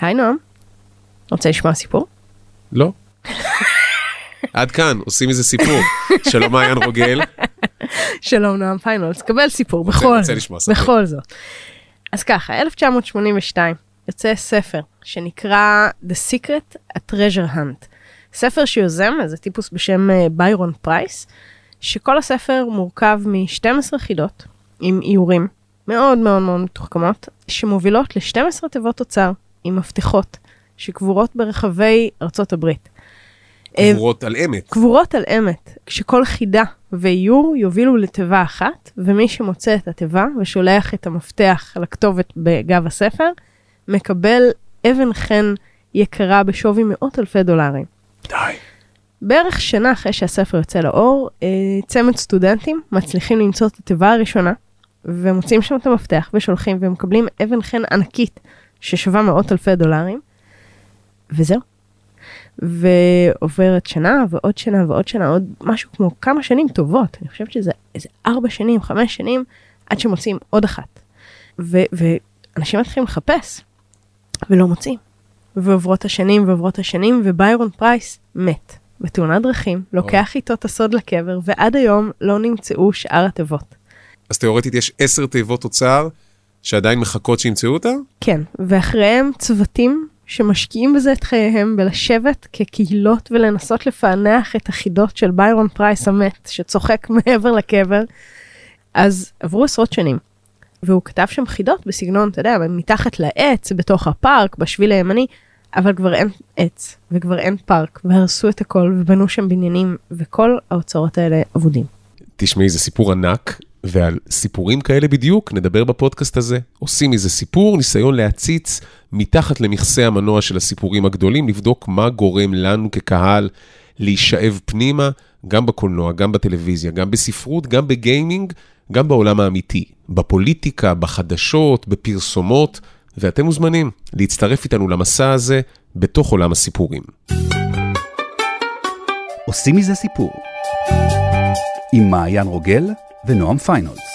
היי נועם, רוצה לשמוע סיפור? לא. עד כאן, עושים איזה סיפור. שלום מעיין רוגל. שלום נועם פיינהולץ, קבל סיפור, בכל זאת. בכל זאת. אז ככה, 1982 יוצא ספר שנקרא The Secret, a Treasure Hunt. ספר שיוזם איזה טיפוס בשם אה, ביירון פרייס, שכל הספר מורכב מ-12 חידות עם איורים מאוד מאוד מאוד מתוחכמות, שמובילות ל-12 תיבות אוצר עם מפתחות שקבורות ברחבי ארצות הברית. אה, גבורות על אמת. קבורות על אמת, כשכל חידה ואיור יובילו לתיבה אחת, ומי שמוצא את התיבה ושולח את המפתח לכתובת בגב הספר, מקבל אבן חן יקרה בשווי מאות אלפי דולרים. די. בערך שנה אחרי שהספר יוצא לאור, אה, צמד סטודנטים מצליחים למצוא את התיבה הראשונה, ומוצאים שם את המפתח ושולחים ומקבלים אבן חן ענקית ששווה מאות אלפי דולרים, וזהו. ועוברת שנה ועוד שנה ועוד שנה, עוד משהו כמו כמה שנים טובות, אני חושבת שזה איזה ארבע שנים, חמש שנים, עד שמוצאים עוד אחת. ו- ואנשים מתחילים לחפש, ולא מוצאים. ועוברות השנים ועוברות השנים, וביירון פרייס מת בתאונת דרכים, לוקח איתו את הסוד לקבר, ועד היום לא נמצאו שאר התיבות. אז תאורטית יש עשר תיבות אוצר שעדיין מחכות שימצאו אותה? כן, ואחריהם צוותים שמשקיעים בזה את חייהם בלשבת כקהילות ולנסות לפענח את החידות של ביירון פרייס המת, שצוחק מעבר לקבר. אז עברו עשרות שנים, והוא כתב שם חידות בסגנון, אתה יודע, מתחת לעץ, בתוך הפארק, בשביל הימני, אבל כבר אין עץ, וכבר אין פארק, והרסו את הכל, ובנו שם בניינים, וכל האוצרות האלה אבודים. תשמעי, זה סיפור ענק, ועל סיפורים כאלה בדיוק נדבר בפודקאסט הזה. עושים מזה סיפור, ניסיון להציץ מתחת למכסה המנוע של הסיפורים הגדולים, לבדוק מה גורם לנו כקהל להישאב פנימה, גם בקולנוע, גם בטלוויזיה, גם בספרות, גם בגיימינג, גם בעולם האמיתי, בפוליטיקה, בחדשות, בפרסומות, ואתם מוזמנים להצטרף איתנו למסע הזה בתוך עולם הסיפורים. עושים מזה סיפור. עם מעיין רוגל ונועם פיינולס.